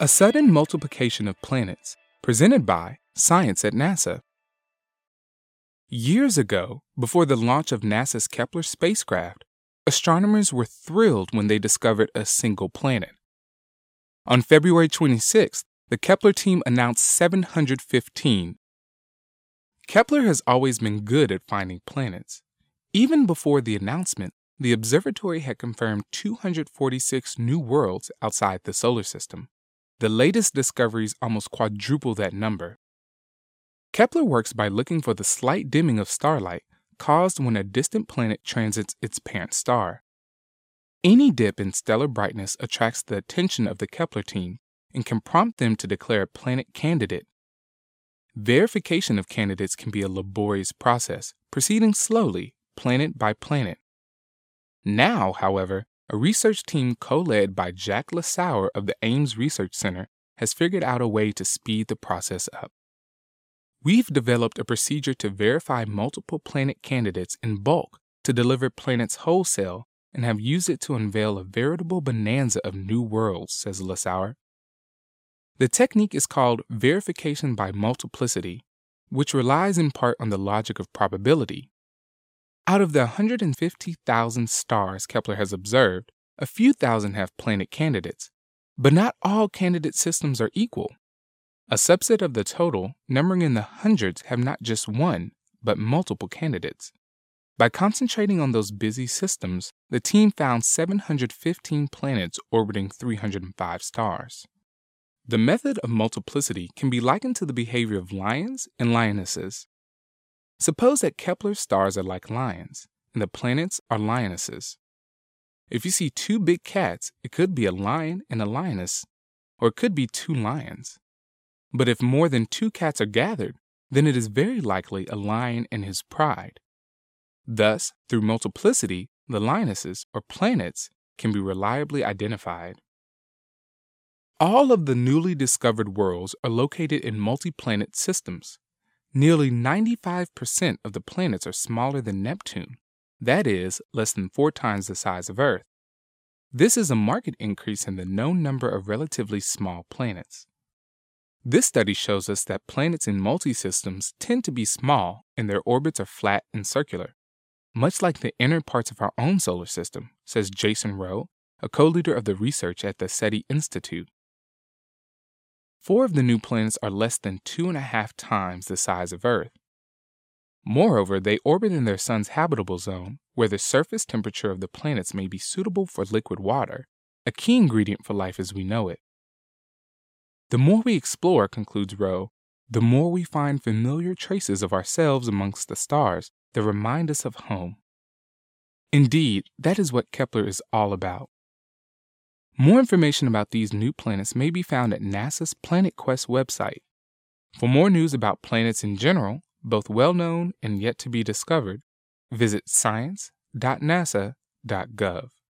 A sudden multiplication of planets, presented by Science at NASA. Years ago, before the launch of NASA's Kepler spacecraft, astronomers were thrilled when they discovered a single planet. On February 26th, the Kepler team announced 715. Kepler has always been good at finding planets. Even before the announcement, the observatory had confirmed 246 new worlds outside the solar system. The latest discoveries almost quadruple that number. Kepler works by looking for the slight dimming of starlight caused when a distant planet transits its parent star. Any dip in stellar brightness attracts the attention of the Kepler team and can prompt them to declare a planet candidate. Verification of candidates can be a laborious process, proceeding slowly, planet by planet. Now, however, a research team co led by Jack Lissauer of the Ames Research Center has figured out a way to speed the process up. We've developed a procedure to verify multiple planet candidates in bulk to deliver planets wholesale and have used it to unveil a veritable bonanza of new worlds, says Lissauer. The technique is called verification by multiplicity, which relies in part on the logic of probability. Out of the 150,000 stars Kepler has observed, a few thousand have planet candidates, but not all candidate systems are equal. A subset of the total, numbering in the hundreds, have not just one, but multiple candidates. By concentrating on those busy systems, the team found 715 planets orbiting 305 stars. The method of multiplicity can be likened to the behavior of lions and lionesses. Suppose that Kepler's stars are like lions, and the planets are lionesses. If you see two big cats, it could be a lion and a lioness, or it could be two lions. But if more than two cats are gathered, then it is very likely a lion and his pride. Thus, through multiplicity, the lionesses, or planets, can be reliably identified. All of the newly discovered worlds are located in multi planet systems. Nearly 95% of the planets are smaller than Neptune, that is, less than four times the size of Earth. This is a marked increase in the known number of relatively small planets. This study shows us that planets in multi-systems tend to be small and their orbits are flat and circular, much like the inner parts of our own solar system, says Jason Rowe, a co leader of the research at the SETI Institute. Four of the new planets are less than two and a half times the size of Earth. Moreover, they orbit in their sun's habitable zone, where the surface temperature of the planets may be suitable for liquid water, a key ingredient for life as we know it. The more we explore, concludes Rowe, the more we find familiar traces of ourselves amongst the stars that remind us of home. Indeed, that is what Kepler is all about. More information about these new planets may be found at NASA's PlanetQuest website. For more news about planets in general, both well known and yet to be discovered, visit science.nasa.gov.